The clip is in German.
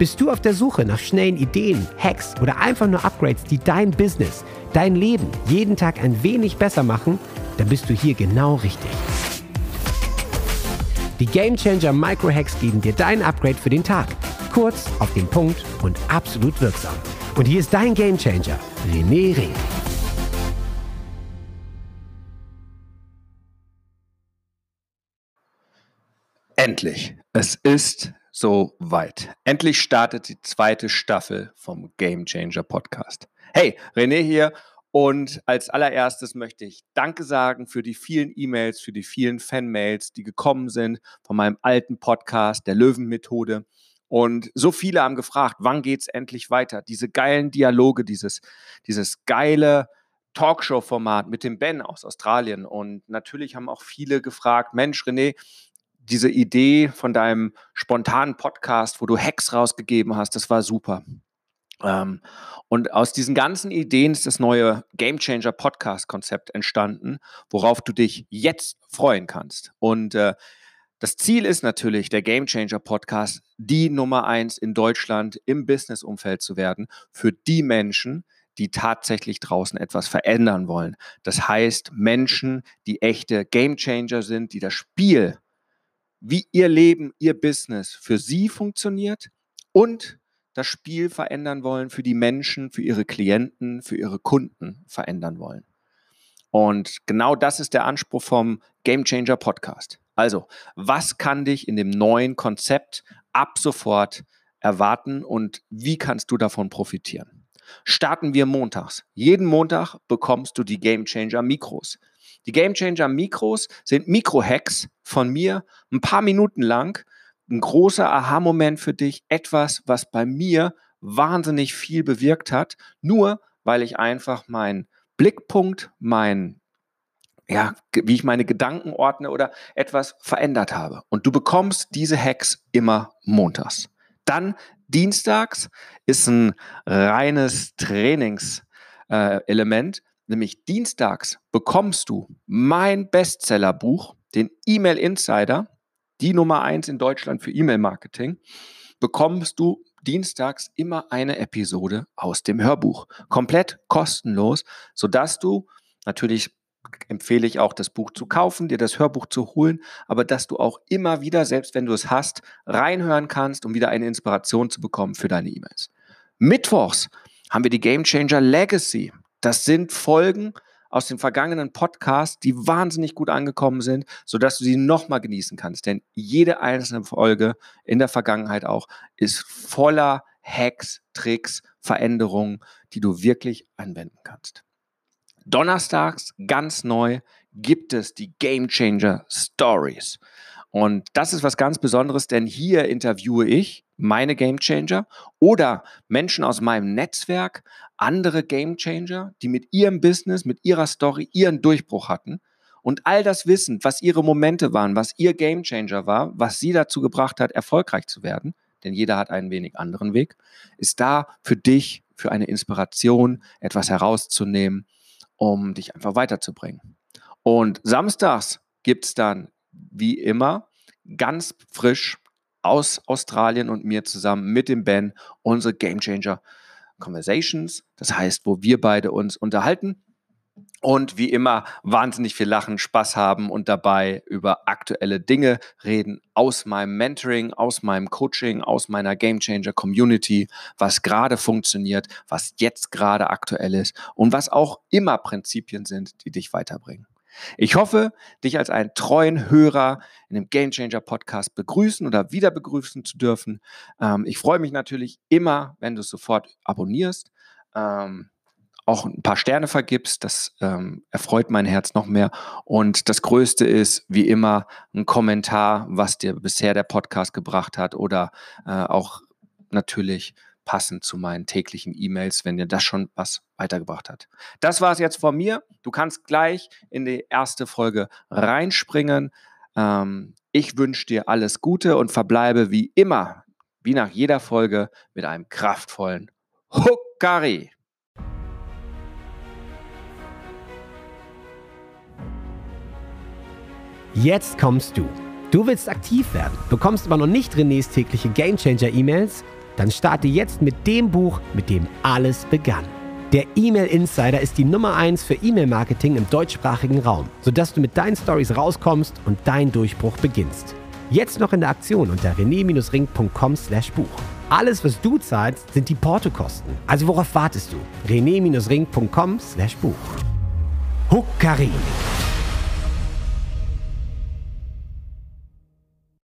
Bist du auf der Suche nach schnellen Ideen, Hacks oder einfach nur Upgrades, die dein Business, dein Leben jeden Tag ein wenig besser machen? Dann bist du hier genau richtig. Die Gamechanger Micro Hacks geben dir dein Upgrade für den Tag. Kurz, auf den Punkt und absolut wirksam. Und hier ist dein Gamechanger, René Ring. Endlich. Es ist so weit. Endlich startet die zweite Staffel vom Game Changer Podcast. Hey, René hier und als allererstes möchte ich Danke sagen für die vielen E-Mails, für die vielen Fanmails, die gekommen sind von meinem alten Podcast, der Löwenmethode. Und so viele haben gefragt, wann geht's endlich weiter? Diese geilen Dialoge, dieses, dieses geile Talkshow-Format mit dem Ben aus Australien. Und natürlich haben auch viele gefragt, Mensch, René, diese Idee von deinem spontanen Podcast, wo du Hacks rausgegeben hast, das war super. Ähm, und aus diesen ganzen Ideen ist das neue Game Changer Podcast Konzept entstanden, worauf du dich jetzt freuen kannst. Und äh, das Ziel ist natürlich, der Game Changer Podcast die Nummer eins in Deutschland im Business-Umfeld zu werden für die Menschen, die tatsächlich draußen etwas verändern wollen. Das heißt, Menschen, die echte Game Changer sind, die das Spiel wie ihr Leben, ihr Business für sie funktioniert und das Spiel verändern wollen für die Menschen, für ihre Klienten, für ihre Kunden verändern wollen. Und genau das ist der Anspruch vom Game Changer Podcast. Also, was kann dich in dem neuen Konzept ab sofort erwarten und wie kannst du davon profitieren? Starten wir montags. Jeden Montag bekommst du die Game Changer Mikros. Die Game Changer Mikros sind Mikro-Hacks von mir, ein paar Minuten lang. Ein großer Aha-Moment für dich, etwas, was bei mir wahnsinnig viel bewirkt hat, nur weil ich einfach meinen Blickpunkt, mein, ja, wie ich meine Gedanken ordne oder etwas verändert habe. Und du bekommst diese Hacks immer montags. Dann dienstags ist ein reines Trainingselement. Nämlich dienstags bekommst du mein Bestsellerbuch, den E-Mail Insider, die Nummer eins in Deutschland für E-Mail-Marketing, bekommst du dienstags immer eine Episode aus dem Hörbuch. Komplett kostenlos, sodass du natürlich empfehle ich auch, das Buch zu kaufen, dir das Hörbuch zu holen, aber dass du auch immer wieder, selbst wenn du es hast, reinhören kannst, um wieder eine Inspiration zu bekommen für deine E-Mails. Mittwochs haben wir die Game Changer Legacy. Das sind Folgen aus den vergangenen Podcasts, die wahnsinnig gut angekommen sind, sodass du sie nochmal genießen kannst. Denn jede einzelne Folge in der Vergangenheit auch ist voller Hacks, Tricks, Veränderungen, die du wirklich anwenden kannst. Donnerstags, ganz neu, gibt es die Game Changer Stories. Und das ist was ganz Besonderes, denn hier interviewe ich meine Game Changer oder Menschen aus meinem Netzwerk, andere Game Changer, die mit ihrem Business, mit ihrer Story ihren Durchbruch hatten. Und all das Wissen, was ihre Momente waren, was ihr Game Changer war, was sie dazu gebracht hat, erfolgreich zu werden, denn jeder hat einen wenig anderen Weg, ist da für dich, für eine Inspiration, etwas herauszunehmen, um dich einfach weiterzubringen. Und samstags gibt es dann wie immer ganz frisch aus Australien und mir zusammen mit dem Ben unsere Game Changer Conversations. Das heißt, wo wir beide uns unterhalten und wie immer wahnsinnig viel Lachen, Spaß haben und dabei über aktuelle Dinge reden aus meinem Mentoring, aus meinem Coaching, aus meiner Game Changer Community, was gerade funktioniert, was jetzt gerade aktuell ist und was auch immer Prinzipien sind, die dich weiterbringen. Ich hoffe, dich als einen treuen Hörer in dem Game Changer Podcast begrüßen oder wieder begrüßen zu dürfen. Ähm, ich freue mich natürlich immer, wenn du es sofort abonnierst, ähm, auch ein paar Sterne vergibst. Das ähm, erfreut mein Herz noch mehr. Und das Größte ist, wie immer, ein Kommentar, was dir bisher der Podcast gebracht hat oder äh, auch natürlich passend zu meinen täglichen E-Mails, wenn dir das schon was weitergebracht hat. Das war es jetzt von mir. Du kannst gleich in die erste Folge reinspringen. Ähm, ich wünsche dir alles Gute und verbleibe wie immer, wie nach jeder Folge, mit einem kraftvollen Huckari. Jetzt kommst du. Du willst aktiv werden, bekommst aber noch nicht Renés tägliche Gamechanger-E-Mails Dann starte jetzt mit dem Buch, mit dem alles begann. Der E-Mail Insider ist die Nummer 1 für E-Mail-Marketing im deutschsprachigen Raum, sodass du mit deinen Stories rauskommst und dein Durchbruch beginnst. Jetzt noch in der Aktion unter rené-ring.com/buch. Alles, was du zahlst, sind die Portokosten. Also worauf wartest du? rené-ring.com/buch. Huckari.